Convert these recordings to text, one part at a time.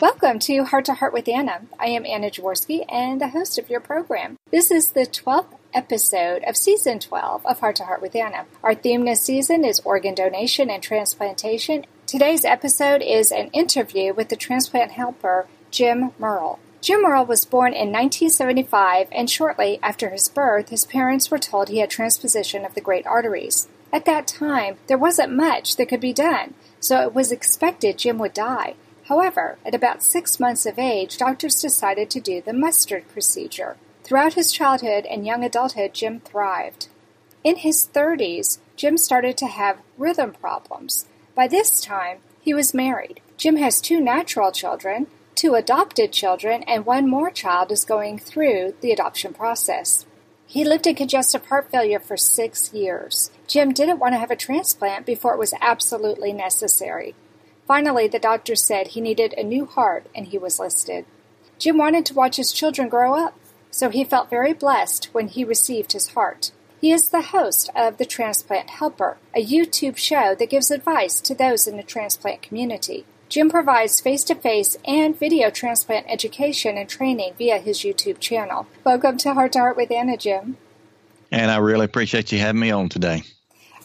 Welcome to Heart to Heart with Anna. I am Anna Jaworski and the host of your program. This is the 12th episode of season 12 of Heart to Heart with Anna. Our theme this season is organ donation and transplantation. Today's episode is an interview with the transplant helper Jim Murrell. Jim Murrell was born in 1975, and shortly after his birth, his parents were told he had transposition of the great arteries. At that time, there wasn't much that could be done, so it was expected Jim would die. However, at about six months of age, doctors decided to do the mustard procedure. Throughout his childhood and young adulthood, Jim thrived. In his 30s, Jim started to have rhythm problems. By this time, he was married. Jim has two natural children, two adopted children, and one more child is going through the adoption process. He lived in congestive heart failure for six years. Jim didn't want to have a transplant before it was absolutely necessary. Finally, the doctor said he needed a new heart and he was listed. Jim wanted to watch his children grow up, so he felt very blessed when he received his heart. He is the host of The Transplant Helper, a YouTube show that gives advice to those in the transplant community. Jim provides face to face and video transplant education and training via his YouTube channel. Welcome to Heart to Heart with Anna, Jim. And I really appreciate you having me on today.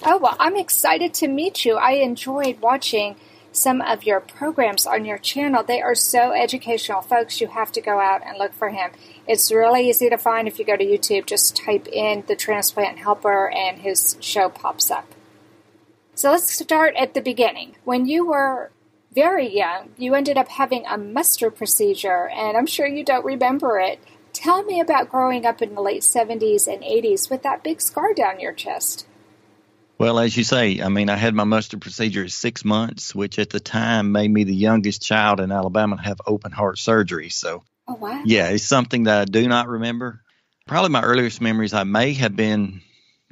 Oh, well, I'm excited to meet you. I enjoyed watching some of your programs on your channel. They are so educational. Folks, you have to go out and look for him. It's really easy to find if you go to YouTube. Just type in the transplant helper and his show pops up. So let's start at the beginning. When you were very young, you ended up having a mustard procedure, and I'm sure you don't remember it. Tell me about growing up in the late 70s and 80s with that big scar down your chest. Well, as you say, I mean, I had my mustard procedure at six months, which at the time made me the youngest child in Alabama to have open heart surgery. So, oh, wow. yeah, it's something that I do not remember. Probably my earliest memories, I may have been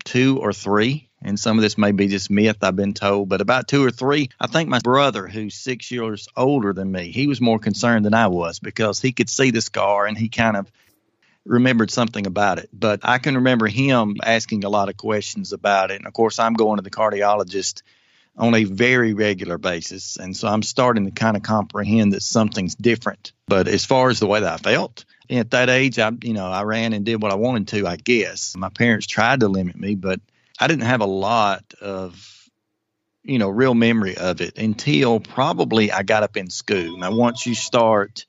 two or three, and some of this may be just myth I've been told, but about two or three, I think my brother, who's six years older than me, he was more concerned than I was because he could see the scar and he kind of remembered something about it. But I can remember him asking a lot of questions about it. And of course, I'm going to the cardiologist on a very regular basis. And so I'm starting to kind of comprehend that something's different. But as far as the way that I felt, at that age, I, you know, I ran and did what I wanted to, I guess. My parents tried to limit me, but I didn't have a lot of, you know, real memory of it until probably I got up in school. Now, once you start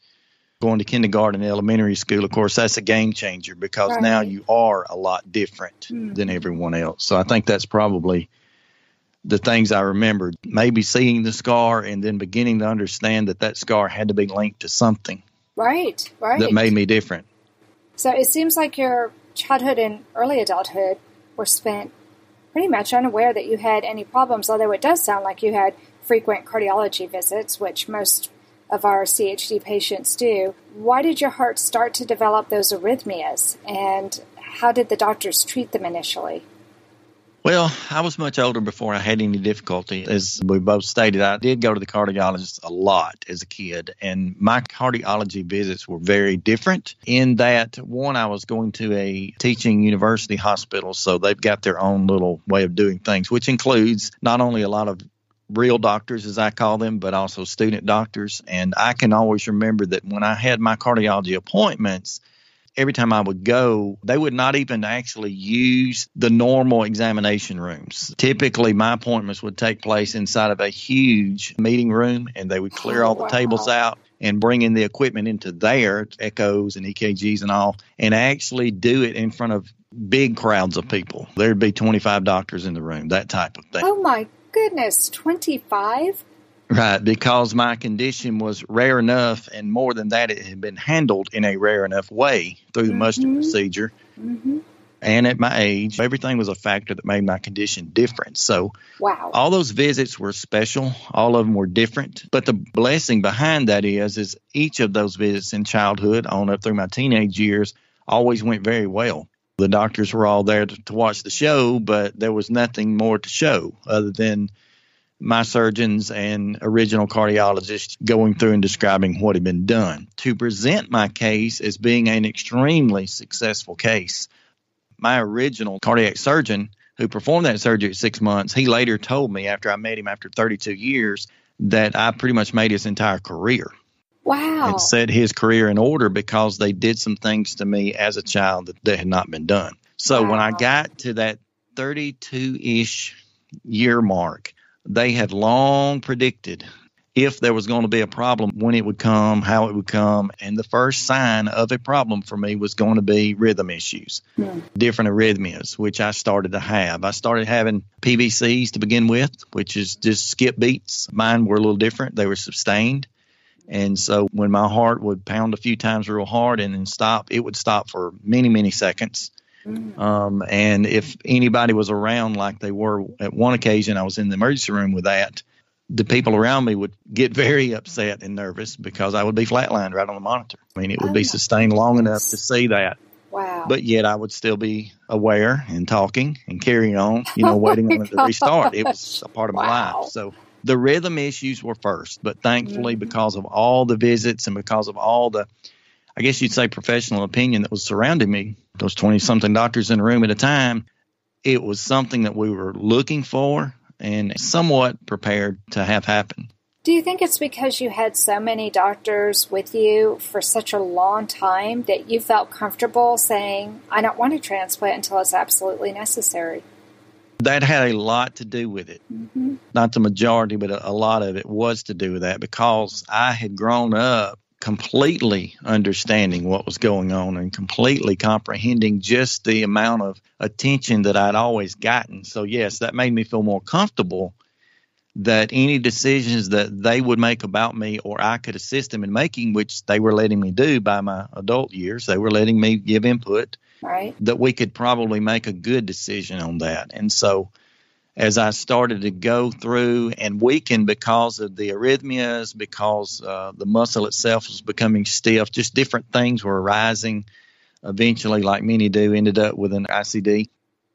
going to kindergarten, and elementary school, of course, that's a game changer because right. now you are a lot different mm. than everyone else. So I think that's probably the things I remembered. Maybe seeing the scar and then beginning to understand that that scar had to be linked to something. Right, right. That made me different. So it seems like your childhood and early adulthood were spent pretty much unaware that you had any problems, although it does sound like you had frequent cardiology visits, which most of our CHD patients do. Why did your heart start to develop those arrhythmias, and how did the doctors treat them initially? Well, I was much older before I had any difficulty. As we both stated, I did go to the cardiologist a lot as a kid, and my cardiology visits were very different in that one, I was going to a teaching university hospital, so they've got their own little way of doing things, which includes not only a lot of real doctors, as I call them, but also student doctors. And I can always remember that when I had my cardiology appointments, every time I would go, they would not even actually use the normal examination rooms. Typically, my appointments would take place inside of a huge meeting room, and they would clear all the wow. tables out and bring in the equipment into there, echoes and EKGs and all, and actually do it in front of big crowds of people. There'd be 25 doctors in the room, that type of thing. Oh my goodness, 25? Right, because my condition was rare enough, and more than that, it had been handled in a rare enough way through the mm-hmm. mustard procedure. Mm-hmm. And at my age, everything was a factor that made my condition different. So, wow. all those visits were special. All of them were different. But the blessing behind that is, is each of those visits in childhood on up through my teenage years always went very well. The doctors were all there to, to watch the show, but there was nothing more to show other than my surgeons and original cardiologists going through and describing what had been done to present my case as being an extremely successful case. My original cardiac surgeon who performed that surgery at six months, he later told me after I met him after 32 years that I pretty much made his entire career. Wow. and set his career in order because they did some things to me as a child that, that had not been done. So when I got to that 32 ish year mark, they had long predicted if there was going to be a problem, when it would come, how it would come. And the first sign of a problem for me was going to be rhythm issues, Hmm. different arrhythmias, which I started to have. I started having PVCs to begin with, which is just skip beats. Mine were a little different, they were sustained. And so when my heart would pound a few times real hard and then stop, it would stop for many, many seconds. Mm. Um, and if anybody was around, like they were at one occasion, I was in the emergency room with that. The people around me would get very upset and nervous because I would be flatlined right on the monitor. I mean, it would Oh be sustained long enough to see that, Wow. but yet I would still be aware and talking and carrying on, you know, Oh waiting my on it to restart. It was a part of my Wow. life. So the rhythm issues were first, but thankfully, Mhm. because of all the visits and because of all the, I guess you'd say, professional opinion that was surrounding me, those 20 something doctors in a room at a time, it was something that we were looking for and somewhat prepared to have happen. Do you think it's because you had so many doctors with you for such a long time that you felt comfortable saying, I don't want a transplant until it's absolutely necessary? That had a lot to do with it. Mm-hmm. Not the majority, but a, a lot of it was to do with that because I had grown up completely understanding what was going on and completely comprehending just the amount of attention that I'd always gotten. So, yes, that made me feel more comfortable that any decisions that they would make about me or I could assist them in making, which they were letting me do by my adult years, they were letting me give input, Right? that we could probably make a good decision on that. And so, as I started to go through and weaken because of the arrhythmias, because uh, the muscle itself was becoming stiff, just different things were arising. Eventually, like many do, ended up with an ICD.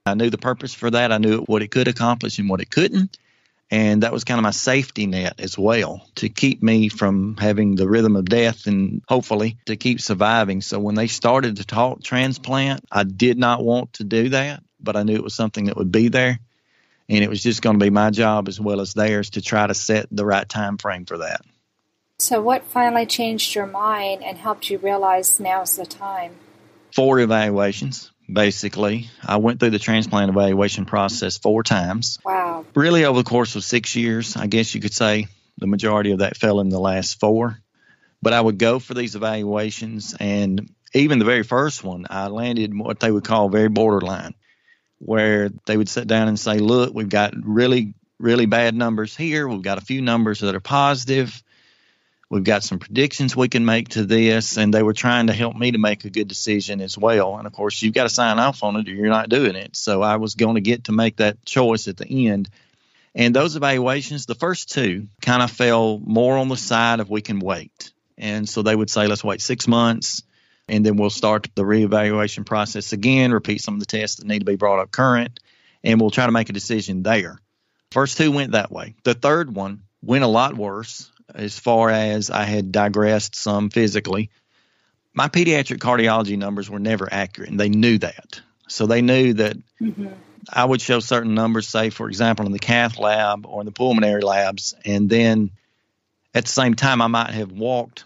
I knew the purpose for that. I knew what it could accomplish and what it couldn't. And that was kind of my safety net as well to keep me from having the rhythm of death and hopefully to keep surviving. So when they started to talk transplant, I did not want to do that, but I knew it was something that would be there and it was just going to be my job as well as theirs to try to set the right time frame for that. So, what finally changed your mind and helped you realize now's the time? Four evaluations, basically. I went through the transplant evaluation process four times. Wow. Really, over the course of six years, I guess you could say the majority of that fell in the last four. But I would go for these evaluations, and even the very first one, I landed what they would call very borderline, where they would sit down and say, Look, we've got really, really bad numbers here. We've got a few numbers that are positive. We've got some predictions we can make to this, and they were trying to help me to make a good decision as well. And of course, you've got to sign off on it or you're not doing it. So I was going to get to make that choice at the end. And those evaluations, the first two, kind of fell more on the side of we can wait. And so they would say, let's wait six months, and then we'll start the reevaluation process again, repeat some of the tests that need to be brought up current, and we'll try to make a decision there. First two went that way. The third one went a lot worse as far as I had digressed some physically. My pediatric cardiology numbers were never accurate, and they knew that. So they knew that Mm-hmm. I would show certain numbers, say, for example, in the cath lab or in the pulmonary labs, and then at the same time, I might have walked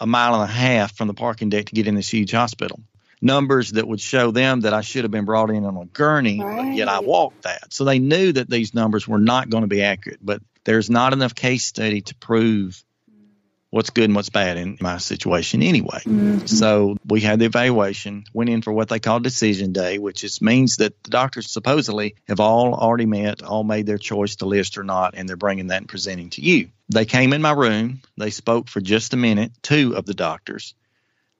a mile and a half from the parking deck to get in this huge hospital. Numbers that would show them that I should have been brought in on a gurney, but yet I walked that. So they knew that these numbers were not going to be accurate, but there's not enough case study to prove what's good and what's bad in my situation anyway. Mm-hmm. So we had the evaluation, went in for what they call decision day, which just means that the doctors supposedly have all already met, all made their choice to list or not, and they're bringing that and presenting to you. They came in my room, they spoke for just a minute, two of the doctors.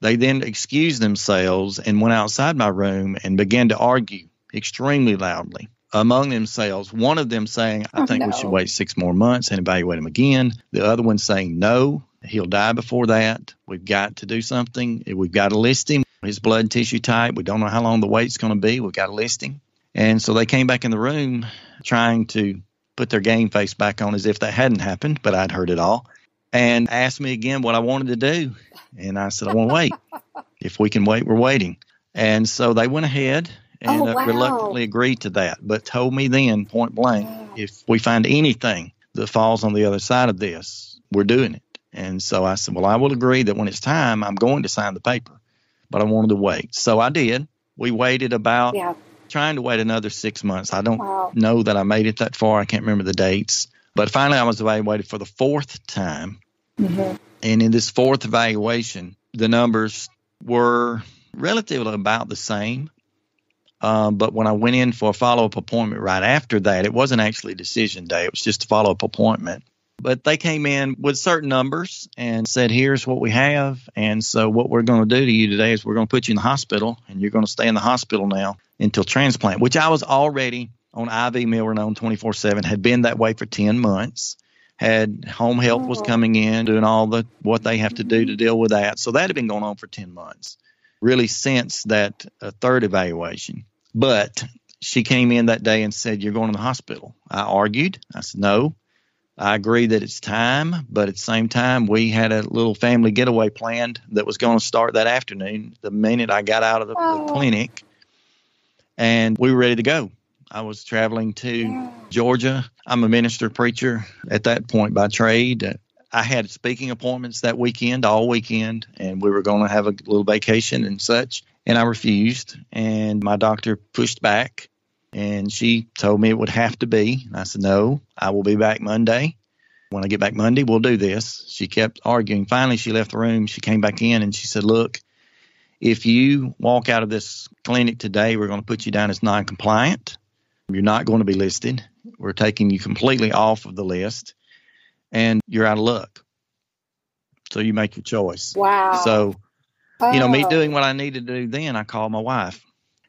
They then excused themselves and went outside my room and began to argue extremely loudly among themselves. One of them saying, I Oh, think we should wait six more months and evaluate him again. The other one saying, No, he'll die before that. We've got to do something. We've got to list him. His blood and tissue type. We don't know how long the wait's going to be. We've got to list him. And so they came back in the room trying to put their game face back on as if that hadn't happened, but I'd heard it all, and asked me again what I wanted to do. And I said, I want to wait. If we can wait, we're waiting. And so they went ahead and Oh, uh, wow. reluctantly agreed to that, but told me then, point blank, Wow. if we find anything that falls on the other side of this, we're doing it. And so I said, Well, I will agree that when it's time, I'm going to sign the paper, but I wanted to wait. So I did. We waited about Yeah. trying to wait another six months. I don't Wow. know that I made it that far. I can't remember the dates. But finally, I was evaluated for the fourth time. Mhm. And in this fourth evaluation, the numbers were relatively about the same. Um, but when I went in for a follow up appointment right after that, it wasn't actually decision day, it was just a follow up appointment. But they came in with certain numbers and said, Here's what we have. And so, what we're going to do to you today is we're going to put you in the hospital, and you're going to stay in the hospital now until transplant, which I was already on IV Milrinone 24 7, had been that way for 10 months had home health was Oh. coming in doing all the what they have to do to deal with that so that had been going on for 10 months really since that uh, third evaluation but she came in that day and said you're going to the hospital i argued i said no i agree that it's time but at the same time we had a little family getaway planned that was going to start that afternoon the minute i got out of the, the Oh. clinic and we were ready to go i was traveling to Yeah. Georgia. I'm a minister preacher at that point by trade. I had speaking appointments that weekend, all weekend, and we were going to have a little vacation and such. And I refused, and my doctor pushed back, and she told me it would have to be. And I said, No, I will be back Monday. When I get back Monday, we'll do this. She kept arguing. Finally, she left the room. She came back in and she said, Look, if you walk out of this clinic today, we're going to put you down as non compliant. You're not going to be listed. We're taking you completely off of the list, and you're out of luck. So you make your choice. Wow. So, you know, me Oh. doing what I needed to do then, I called my wife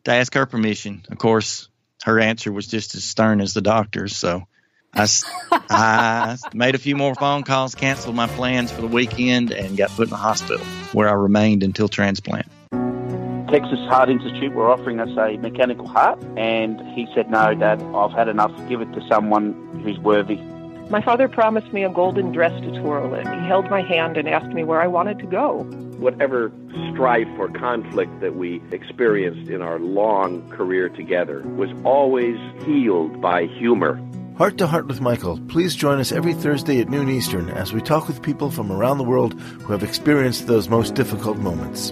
to ask her permission. Of course, her answer was just as stern as the doctor's. So I made a few more phone calls, canceled my plans for the weekend, and got put in the hospital where I remained until transplant. Texas Heart Institute were offering us a mechanical heart, and he said, No, Dad, I've had enough. Give it to someone who's worthy. My father promised me a golden dress to twirl in. He held my hand and asked me where I wanted to go. whatever strife or conflict that we experienced in our long career together was always healed by humor. Heart to Heart with Michael. Please join us every Thursday at noon Eastern as we talk with people from around the world who have experienced those most difficult moments.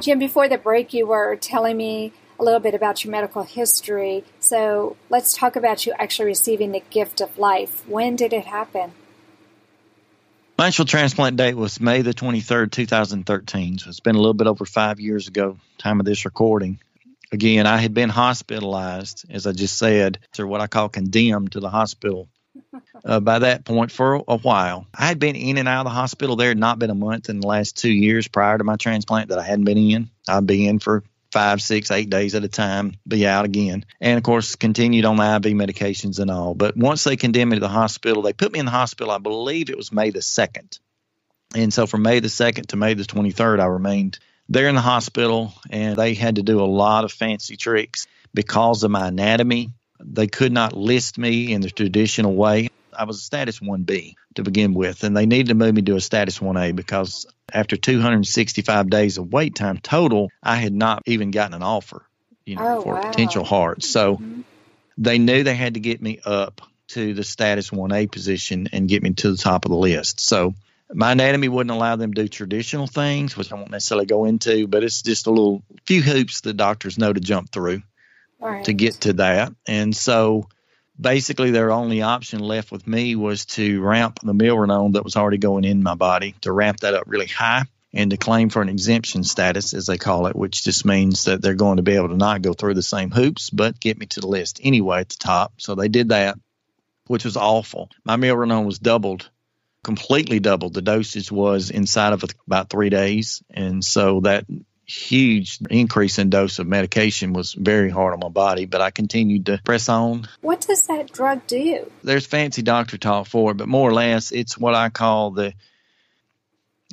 Jim, before the break, you were telling me a little bit about your medical history. So let's talk about you actually receiving the gift of life. When did it happen? My actual transplant date was May the 23rd, 2013. So it's been a little bit over five years ago, time of this recording. Again, I had been hospitalized, as I just said, or what I call condemned to the hospital uh, by that point for a while. I had been in and out of the hospital. There not been a month in the last two years prior to my transplant that I hadn't been in. I'd be in for five, six, eight days at a time, be out again. And of course, continued on the IV medications and all. But once they condemned me to the hospital, they put me in the hospital, I believe it was May the 2nd. And so from May the 2nd to May the 23rd, I remained there in the hospital, and they had to do a lot of fancy tricks because of my anatomy. They could not list me in the traditional way. I was a status 1B to begin with, and they needed to move me to a status 1A because after 265 days of wait time total, I had not even gotten an offer, you know, Oh, for wow. a potential heart. So Mhm. they knew they had to get me up to the status 1A position and get me to the top of the list. So my anatomy wouldn't allow them to do traditional things, which I won't necessarily go into, but it's just a little few hoops the doctors know to jump through Right. to get to that. And so basically their only option left with me was to ramp the milrinone that was already going in my body, to ramp that up really high and to claim for an exemption status, as they call it, which just means that they're going to be able to not go through the same hoops, but get me to the list anyway at the top. So they did that, which was awful. My milrinone was doubled, completely doubled. The dosage was inside of about three days. And so that huge increase in dose of medication was very hard on my body, but I continued to press on. What does that drug do? There's fancy doctor talk for it, but more or less, it's what I call the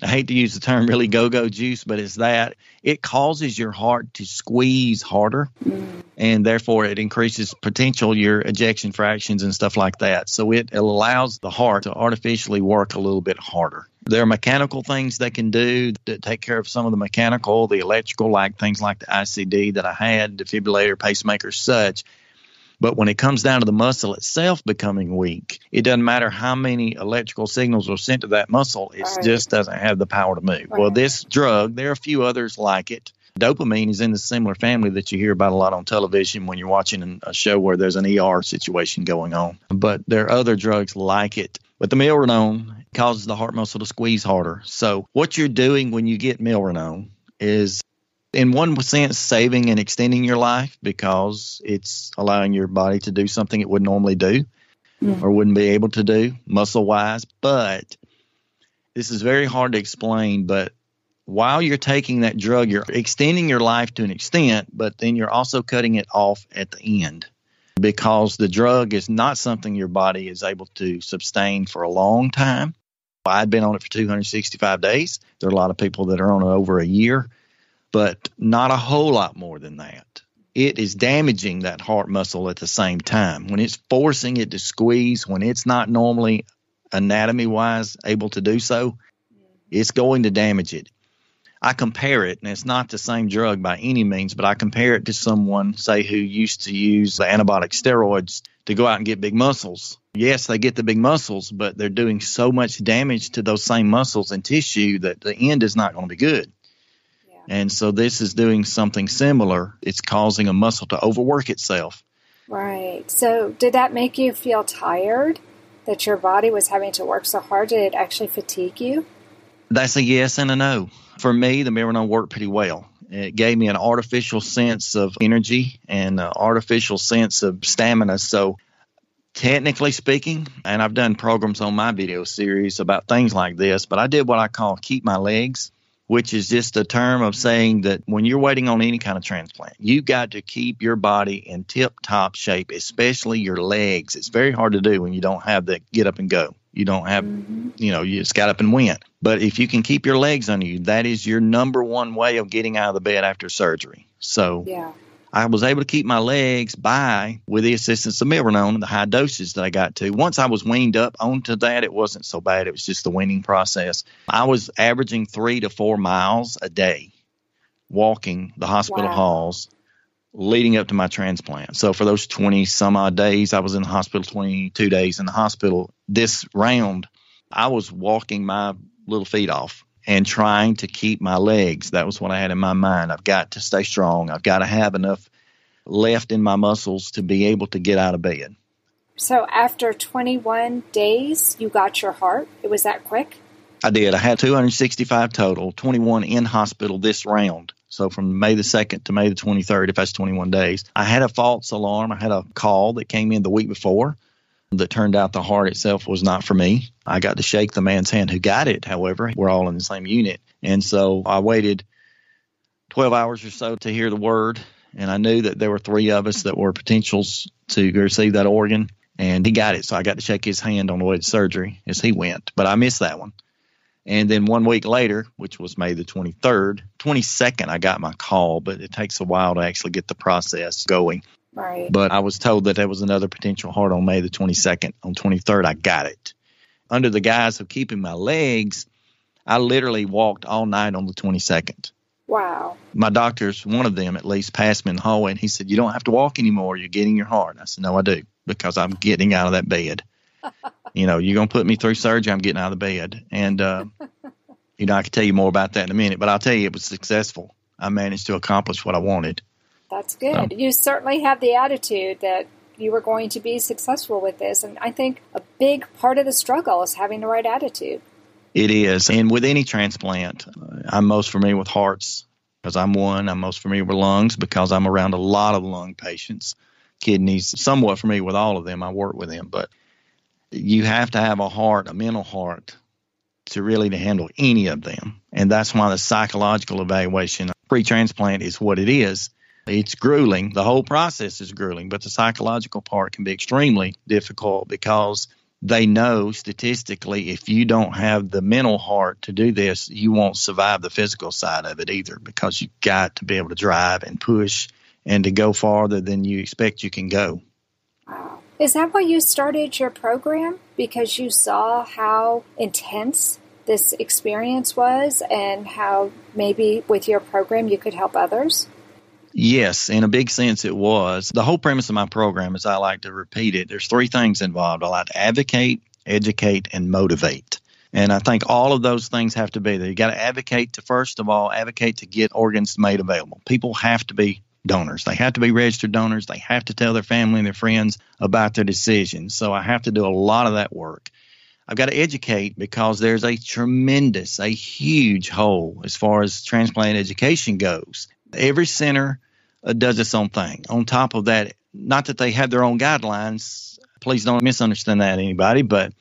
I hate to use the term really go go juice, but it's that it causes your heart to squeeze harder mm. and therefore it increases potential your ejection fractions and stuff like that. So it allows the heart to artificially work a little bit harder. There are mechanical things they can do that take care of some of the mechanical, the electrical, like things like the ICD that I had, defibrillator, pacemaker, such. But when it comes down to the muscle itself becoming weak, it doesn't matter how many electrical signals are sent to that muscle, it right. just doesn't have the power to move. Right. Well, this drug, there are a few others like it. Dopamine is in the similar family that you hear about a lot on television when you're watching a show where there's an ER situation going on. But there are other drugs like it. But the milrinone causes the heart muscle to squeeze harder. So what you're doing when you get milrinone is in one sense saving and extending your life because it's allowing your body to do something it would normally do mm. or wouldn't be able to do muscle wise but this is very hard to explain but while you're taking that drug you're extending your life to an extent but then you're also cutting it off at the end because the drug is not something your body is able to sustain for a long time I'd been on it for 265 days. There are a lot of people that are on it over a year but not a whole lot more than that. It is damaging that heart muscle at the same time. When it's forcing it to squeeze, when it's not normally anatomy wise able to do so, it's going to damage it. I compare it, and it's not the same drug by any means, but I compare it to someone, say, who used to use the antibiotic steroids to go out and get big muscles. Yes, they get the big muscles, but they're doing so much damage to those same muscles and tissue that the end is not going to be good. And so this is doing something similar. It's causing a muscle to overwork itself. Right. So did that make you feel tired that your body was having to work so hard? Did it actually fatigue you? That's a yes and a no. For me, the Milrinone worked pretty well. It gave me an artificial sense of energy and an artificial sense of stamina. So technically speaking, and I've done programs on my video series about things like this, but I did what I call keep my legs which is just a term of saying that when you're waiting on any kind of transplant, you got to keep your body in tip top shape, especially your legs. It's very hard to do when you don't have the get up and go. You don't have, mm-hmm. you know, you just got up and went. But if you can keep your legs on you, that is your number one way of getting out of the bed after surgery. So, yeah. I was able to keep my legs by with the assistance of Milrinone and the high doses that I got to. Once I was weaned up onto that, it wasn't so bad. It was just the weaning process. I was averaging three to four miles a day walking the hospital wow. halls leading up to my transplant. So for those 20 some odd days, I was in the hospital 22 days in the hospital. This round, I was walking my little feet off and trying to keep my legs. That was what I had in my mind. I've got to stay strong. I've got to have enough left in my muscles to be able to get out of bed. So after 21 days, you got your heart? It was that quick? I did. I had 265 total, 21 in hospital this round. So from May the 2nd to May the 23rd, if that's 21 days, I had a false alarm. I had a call that came in the week before that turned out the heart itself was not for me. I got to shake the man's hand who got it, however. We're all in the same unit. And so I waited 12 hours or so to hear the word. And I knew that there were three of us that were potentials to receive that organ. And he got it. So I got to shake his hand on the way to surgery as he went. But I missed that one. And then one week later, which was May the 23rd, 22nd, I got my call, but it takes a while to actually get the process going. Right. But I was told that there was another potential heart on May the 22nd. On 23rd, I got it. Under the guise of keeping my legs, I literally walked all night on the 22nd. Wow. My doctors, one of them at least, passed me in the hallway and he said, You don't have to walk anymore. You're getting your heart. I said, No, I do because I'm getting out of that bed. You know, you're going to put me through surgery. I'm getting out of the bed. And, uh, you know, I can tell you more about that in a minute, but I'll tell you it was successful. I managed to accomplish what I wanted. That's good. You certainly have the attitude that you were going to be successful with this. And I think a big part of the struggle is having the right attitude. It is. And with any transplant, I'm most familiar with hearts because I'm one. I'm most familiar with lungs because I'm around a lot of lung patients, kidneys, somewhat familiar with all of them. I work with them. But you have to have a heart, a mental heart, to really to handle any of them. And that's why the psychological evaluation pre transplant is what it is. It's grueling. The whole process is grueling, but the psychological part can be extremely difficult because they know statistically if you don't have the mental heart to do this, you won't survive the physical side of it either because you've got to be able to drive and push and to go farther than you expect you can go. Is that why you started your program? Because you saw how intense this experience was and how maybe with your program you could help others? Yes, in a big sense, it was. The whole premise of my program is I like to repeat it. There's three things involved I like to advocate, educate, and motivate. And I think all of those things have to be there. You got to advocate to, first of all, advocate to get organs made available. People have to be donors. They have to be registered donors. They have to tell their family and their friends about their decision. So I have to do a lot of that work. I've got to educate because there's a tremendous, a huge hole as far as transplant education goes. Every center uh, does its own thing. On top of that, not that they have their own guidelines. Please don't misunderstand that, anybody, but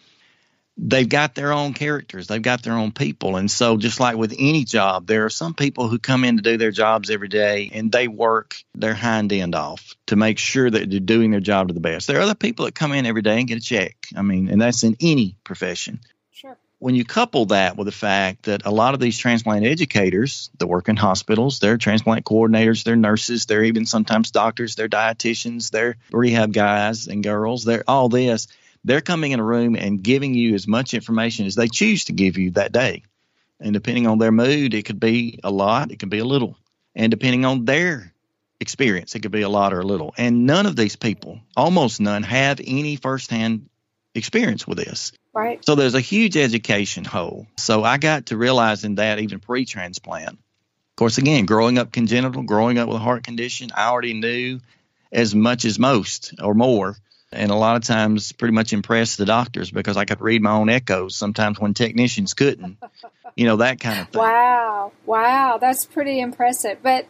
they've got their own characters, they've got their own people. And so, just like with any job, there are some people who come in to do their jobs every day and they work their hind end off to make sure that they're doing their job to the best. There are other people that come in every day and get a check. I mean, and that's in any profession. Sure. When you couple that with the fact that a lot of these transplant educators that work in hospitals, they're transplant coordinators, they're nurses, they're even sometimes doctors, they're dietitians, they're rehab guys and girls, they're all this they're coming in a room and giving you as much information as they choose to give you that day. And depending on their mood, it could be a lot, it could be a little. And depending on their experience, it could be a lot or a little. And none of these people, almost none, have any firsthand experience with this. Right. So there's a huge education hole. So I got to realizing that even pre transplant. Of course, again, growing up congenital, growing up with a heart condition, I already knew as much as most or more and a lot of times pretty much impressed the doctors because I could read my own echoes sometimes when technicians couldn't. You know, that kind of thing. Wow. Wow. That's pretty impressive. But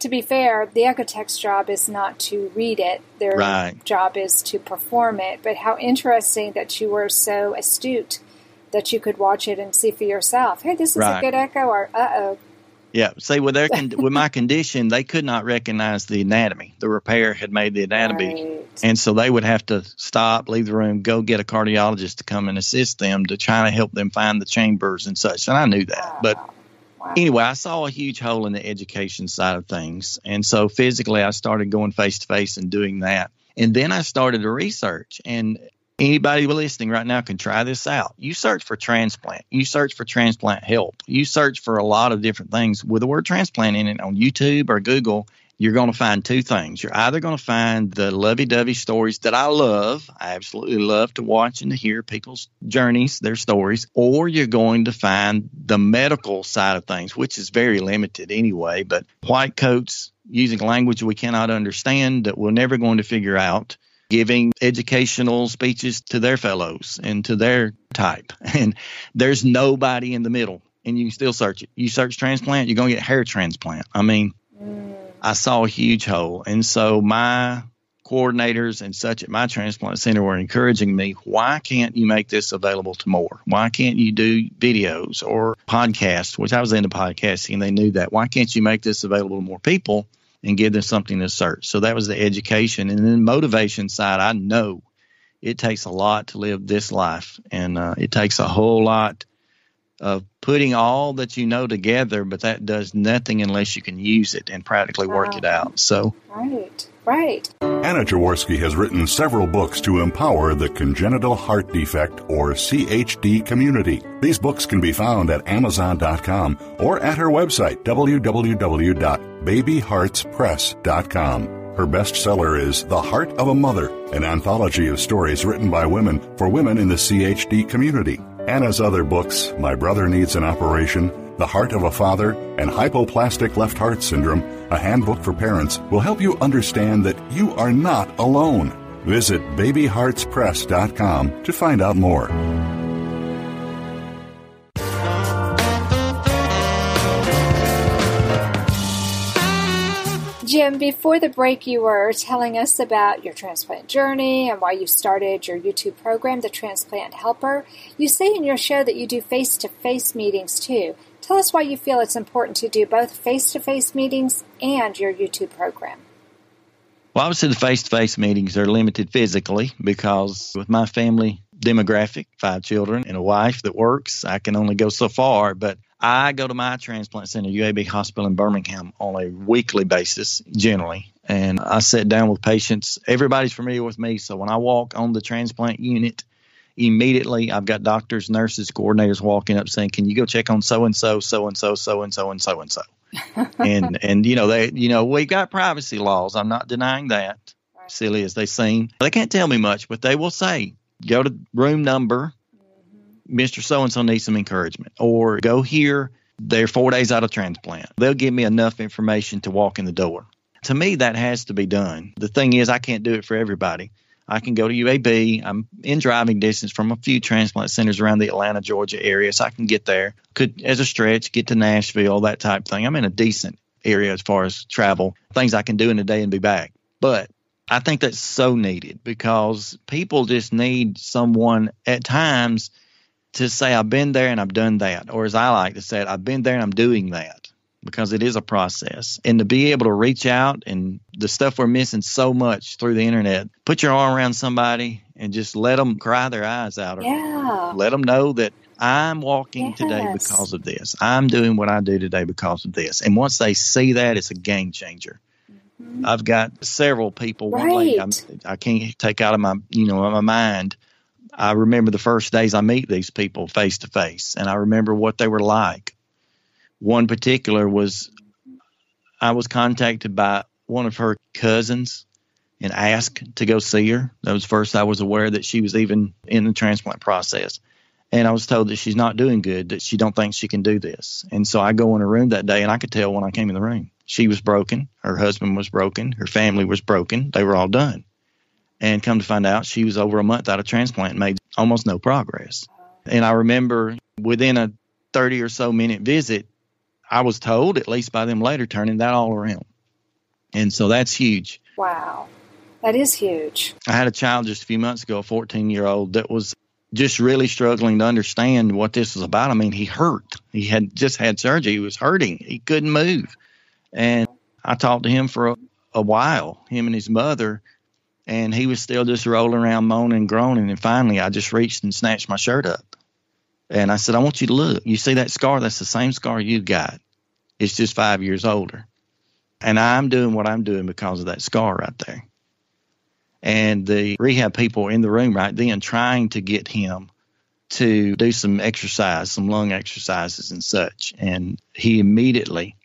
to be fair, the echotech's job is not to read it. Their right. job is to perform it. But how interesting that you were so astute that you could watch it and see for yourself. Hey, this is right. a good echo, or uh oh, yeah. See, with their con- with my condition, they could not recognize the anatomy. The repair had made the anatomy, right. And so they would have to stop, leave the room, go get a cardiologist to come and assist them to try to help them find the chambers and such. And I knew that, but anyway, I saw a huge hole in the education side of things, and so physically, I started going face to face and doing that. And then I started to research, and anybody listening right now can try this out. You search for transplant. You search for transplant help. You search for a lot of different things with the word transplant in it on YouTube or Google. You're going to find two things. You're either going to find the lovey dovey stories that I love. I absolutely love to watch and to hear people's journeys, their stories, or you're going to find the medical side of things, which is very limited anyway. But white coats using language we cannot understand that we're never going to figure out giving educational speeches to their fellows and to their type. And there's nobody in the middle. And you can still search it. You search transplant, you're going to get hair transplant. I mean. I saw a huge hole. And so my coordinators and such at my transplant center were encouraging me, why can't you make this available to more? Why can't you do videos or podcasts, which I was into podcasting and they knew that. Why can't you make this available to more people? and give them something to search. So that was the education. And then motivation side, I know it takes a lot to live this life, and uh, it takes a whole lot of putting all that you know together, but that does nothing unless you can use it and practically work it out. So, right, right. Anna Jaworski has written several books to empower the congenital heart defect or CHD community. These books can be found at Amazon.com or at her website, www.babyheartspress.com. Her bestseller is The Heart of a Mother, an anthology of stories written by women for women in the CHD community. Anna's other books, My Brother Needs an Operation, The Heart of a Father, and Hypoplastic Left Heart Syndrome, a handbook for parents, will help you understand that you are not alone. Visit babyheartspress.com to find out more. Jim, before the break, you were telling us about your transplant journey and why you started your YouTube program, The Transplant Helper. You say in your show that you do face to face meetings too. Tell us why you feel it's important to do both face to face meetings and your YouTube program. Well, obviously, the face to face meetings are limited physically because with my family demographic, five children and a wife that works, I can only go so far. But I go to my transplant center, UAB Hospital in Birmingham, on a weekly basis generally. And I sit down with patients. Everybody's familiar with me. So when I walk on the transplant unit, immediately I've got doctors, nurses, coordinators walking up saying, Can you go check on so and so, so and so, so and so, and so and so? And and you know, they you know, we've got privacy laws. I'm not denying that. Silly as they seem. They can't tell me much, but they will say, Go to room number, Mr. So and so needs some encouragement. Or go here, they're four days out of transplant. They'll give me enough information to walk in the door. To me, that has to be done. The thing is, I can't do it for everybody. I can go to UAB. I'm in driving distance from a few transplant centers around the Atlanta, Georgia area, so I can get there. Could, as a stretch, get to Nashville, that type thing. I'm in a decent area as far as travel, things I can do in a day and be back. But I think that's so needed because people just need someone at times to say, I've been there and I've done that. Or as I like to say it, I've been there and I'm doing that because it is a process. And to be able to reach out and the stuff we're missing so much through the internet, put your arm around somebody and just let them cry their eyes out. Or Yeah. Let them know that I'm walking today because of this. I'm doing what I do today because of this. And once they see that, it's a game changer. Mm-hmm. I've got several people. One lady I'm, Right. I can't take out of my, you know, my mind. I remember the first days I meet these people face to face, and I remember what they were like. One particular was I was contacted by one of her cousins and asked to go see her. That was first I was aware that she was even in the transplant process. And I was told that she's not doing good, that she don't think she can do this. And so I go in her room that day and I could tell when I came in the room. She was broken, her husband was broken, her family was broken, they were all done. And come to find out she was over a month out of transplant and made almost no progress. And I remember within a 30 or so minute visit, I was told, at least by them later, turning that all around. And so that's huge. Wow. That is huge. I had a child just a few months ago, a 14 year old, that was just really struggling to understand what this was about. I mean, he hurt. He had just had surgery. He was hurting. He couldn't move. And I talked to him for a, a while, him and his mother, and he was still just rolling around moaning and groaning. And finally, I just reached and snatched my shirt up. And I said, I want you to look. You see that scar? That's the same scar you got. It's just five years older. And I'm doing what I'm doing because of that scar right there. And the rehab people in the room right then trying to get him to do some exercise, some lung exercises and such. And he immediately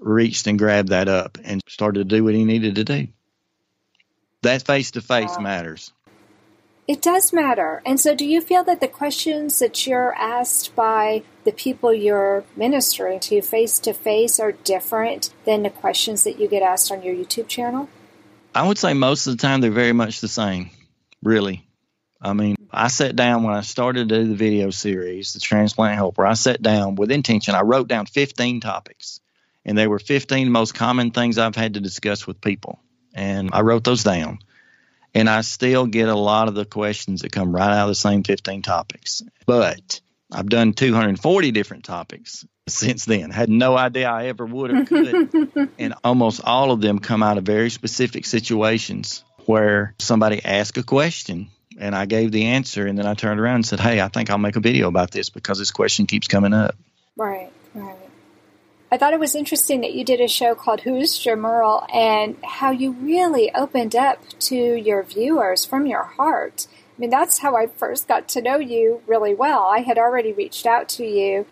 reached and grabbed that up and started to do what he needed to do. That face to face matters. It does matter. And so, do you feel that the questions that you're asked by the people you're ministering to face to face are different than the questions that you get asked on your YouTube channel? I would say most of the time they're very much the same, really. I mean, I sat down when I started to do the video series, The Transplant Helper. I sat down with intention. I wrote down 15 topics, and they were 15 most common things I've had to discuss with people. And I wrote those down. And I still get a lot of the questions that come right out of the same 15 topics. But I've done 240 different topics since then. Had no idea I ever would or could. and almost all of them come out of very specific situations where somebody asked a question and I gave the answer and then I turned around and said, Hey, I think I'll make a video about this because this question keeps coming up. Right, right. I thought it was interesting that you did a show called Who's Your Murrell and how you really opened up to your viewers from your heart. I mean, that's how I first got to know you really well. I had already reached out to you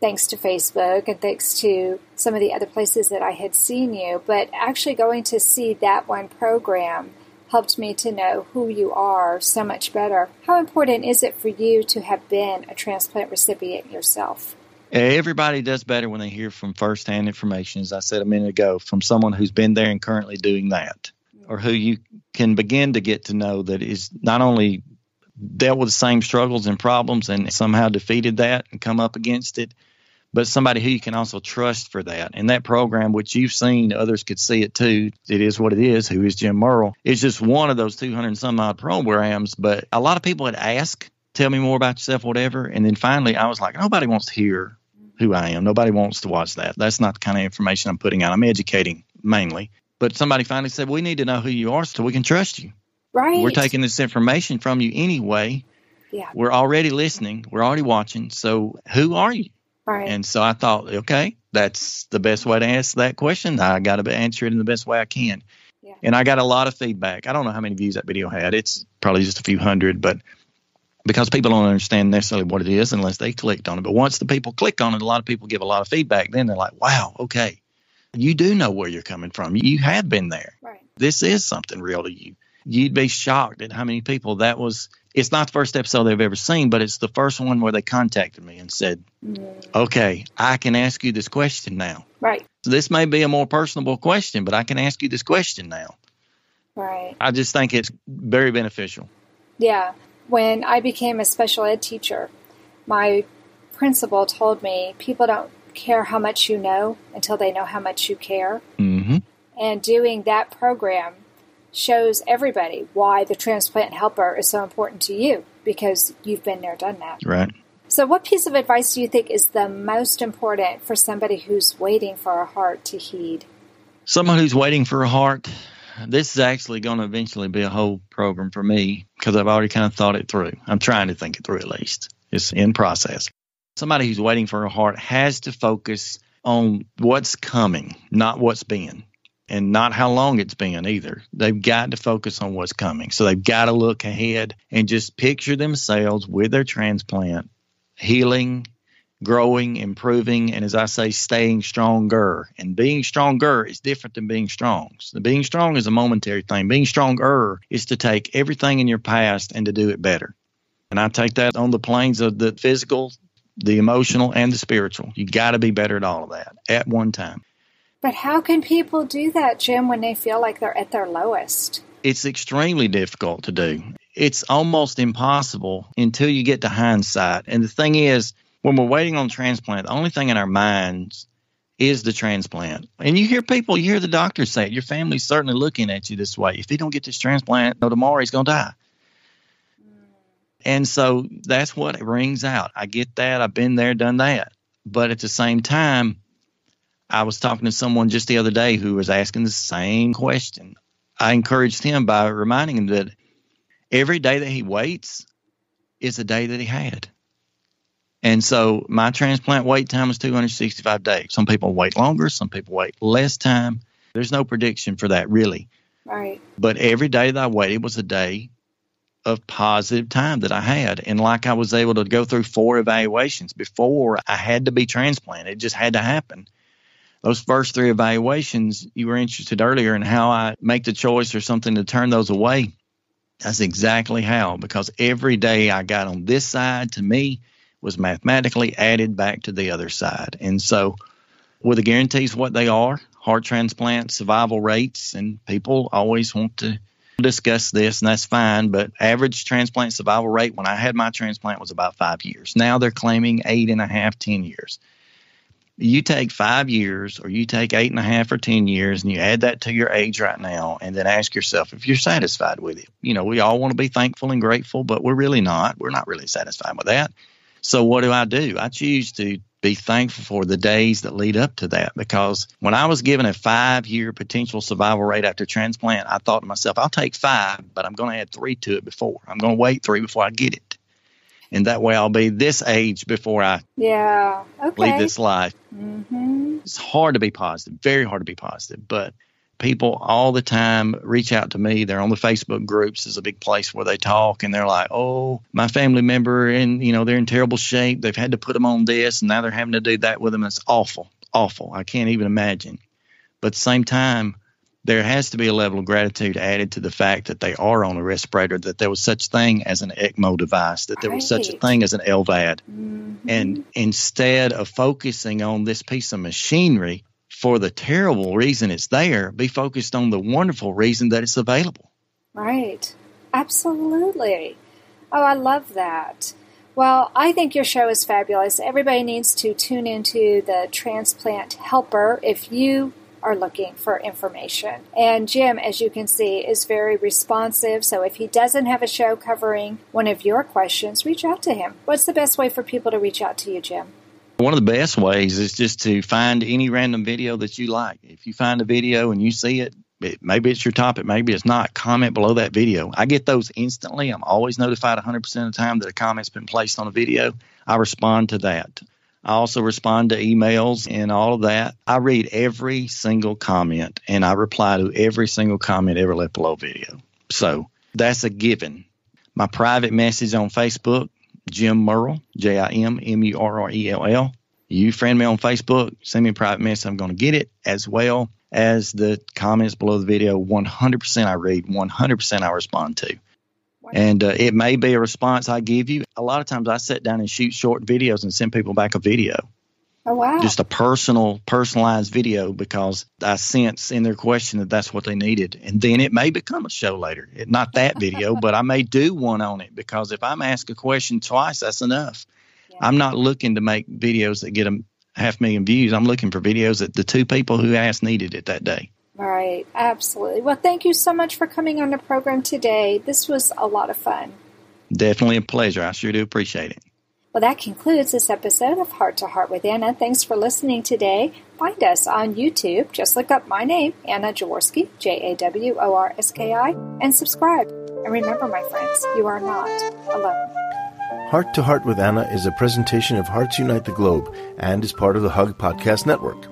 thanks to Facebook and thanks to some of the other places that I had seen you, but actually going to see that one program helped me to know who you are so much better. How important is it for you to have been a transplant recipient yourself? Everybody does better when they hear from firsthand information, as I said a minute ago, from someone who's been there and currently doing that, or who you can begin to get to know that is not only dealt with the same struggles and problems and somehow defeated that and come up against it, but somebody who you can also trust for that. And that program, which you've seen, others could see it too. It is what it is. Who is Jim Murrell? It's just one of those 200 and some odd programs. But a lot of people had asked, tell me more about yourself, whatever. And then finally, I was like, nobody wants to hear who I am. Nobody wants to watch that. That's not the kind of information I'm putting out. I'm educating mainly. But somebody finally said, We need to know who you are so we can trust you. Right. We're taking this information from you anyway. Yeah. We're already listening. We're already watching. So who are you? Right. And so I thought, okay, that's the best way to ask that question. I got to answer it in the best way I can. Yeah. And I got a lot of feedback. I don't know how many views that video had. It's probably just a few hundred, but because people don't understand necessarily what it is unless they clicked on it. But once the people click on it, a lot of people give a lot of feedback. Then they're like, wow, okay, you do know where you're coming from. You have been there. Right. This is something real to you. You'd be shocked at how many people that was. It's not the first episode they've ever seen, but it's the first one where they contacted me and said, Mm. okay, I can ask you this question now. Right. So this may be a more personable question, but I can ask you this question now. Right. I just think it's very beneficial. Yeah. When I became a special ed teacher, my principal told me people don't care how much you know until they know how much you care. Mm-hmm. And doing that program shows everybody why the transplant helper is so important to you because you've been there, done that. Right. So, what piece of advice do you think is the most important for somebody who's waiting for a heart to heed? Someone who's waiting for a heart. This is actually going to eventually be a whole program for me because I've already kind of thought it through. I'm trying to think it through at least. It's in process. Somebody who's waiting for a heart has to focus on what's coming, not what's been, and not how long it's been either. They've got to focus on what's coming. So they've got to look ahead and just picture themselves with their transplant healing, growing, improving, and as I say, staying stronger. And being stronger is different than being strong. So being strong is a momentary thing. Being stronger is to take everything in your past and to do it better. And I take that on the planes of the physical, the emotional, and the spiritual. You got to be better at all of that at one time. But how can people do that, Jim, when they feel like they're at their lowest? It's extremely difficult to do. It's almost impossible until you get to hindsight. And the thing is, when we're waiting on transplant, the only thing in our minds is the transplant. And you hear people, you hear the doctors say it. Your family's certainly looking at you this way. If he don't get this transplant, no, tomorrow he's going to die. And so that's what it rings out. I get that. I've been there, done that. But at the same time, I was talking to someone just the other day who was asking the same question. I encouraged him by reminding him that every day that he waits is a day that he had. And so my transplant wait time is 265 days. Some people wait longer, some people wait less time. There's no prediction for that really. Right. But every day that I waited was a day of positive time that I had. And like I was able to go through four evaluations before I had to be transplanted, it just had to happen. Those first three evaluations, you were interested earlier in how I make the choice or something to turn those away. That's exactly how, because every day I got on this side to me was mathematically added back to the other side. And so, with the guarantees what they are, heart transplant survival rates, and people always want to discuss this, and that's fine. But average transplant survival rate when I had my transplant was about five years. Now they're claiming eight and a half, ten years. You take five years, or you take eight and a half or ten years, and you add that to your age right now, and then ask yourself if you're satisfied with it. You know, we all want to be thankful and grateful, but we're really not. We're not really satisfied with that. So what do I do? I choose to be thankful for the days that lead up to that because when I was given a five year potential survival rate after transplant, I thought to myself, I'll take five, but I'm going to add three to it before. I'm going to wait three before I get it. And that way I'll be this age before I Yeah. Okay. leave this life. hmm It's hard to be positive, very hard to be positive, but people all the time reach out to me. They're on the Facebook groups is a big place where they talk and they're like, "Oh, my family member and you know, they're in terrible shape. They've had to put them on this and now they're having to do that with them. It's awful. Awful. I can't even imagine." But at the same time, there has to be a level of gratitude added to the fact that they are on a respirator, that there was such thing as an ECMO device, that there was such a thing as an LVAD. hmm And instead of focusing on this piece of machinery for the terrible reason it's there, be focused on the wonderful reason that it's available. Right. Absolutely. Oh, I love that. Well, I think your show is fabulous. Everybody needs to tune into the Transplant Helper if you are looking for information. And Jim, as you can see, is very responsive. So if he doesn't have a show covering one of your questions, reach out to him. What's the best way for people to reach out to you, Jim? One of the best ways is just to find any random video that you like. If you find a video and you see it, it, maybe it's your topic, maybe it's not. Comment below that video. I get those instantly. I'm always notified 100% of the time that a comment's been placed on a video. I respond to that. I also respond to emails and all of that. I read every single comment and I reply to every single comment ever left below video. So that's a given. My private message on Facebook, Jim Murrell, J I M M U R R E L L. You friend me on Facebook, send me a private message. I'm going to get it as well as the comments below the video. 100% I read, 100% I respond to. And uh, it may be a response I give you. A lot of times I sit down and shoot short videos and send people back a video. Oh, wow. Just a personal, personalized video because I sense in their question that that's what they needed. And then it may become a show later. It, not that video, but I may do one on it because if I'm asked a question twice, that's enough. Yeah. I'm not looking to make videos that get a half million views. I'm looking for videos that the two people who asked needed it that day. Right, absolutely. Well, thank you so much for coming on the program today. This was a lot of fun. Definitely a pleasure. I sure do appreciate it. Well, that concludes this episode of Heart to Heart with Anna. Thanks for listening today. Find us on YouTube. Just look up my name, Anna Jaworski, J A W O R S K I, and subscribe. And remember, my friends, you are not alone. Heart to Heart with Anna is a presentation of Hearts Unite the Globe and is part of the Hug Podcast Network.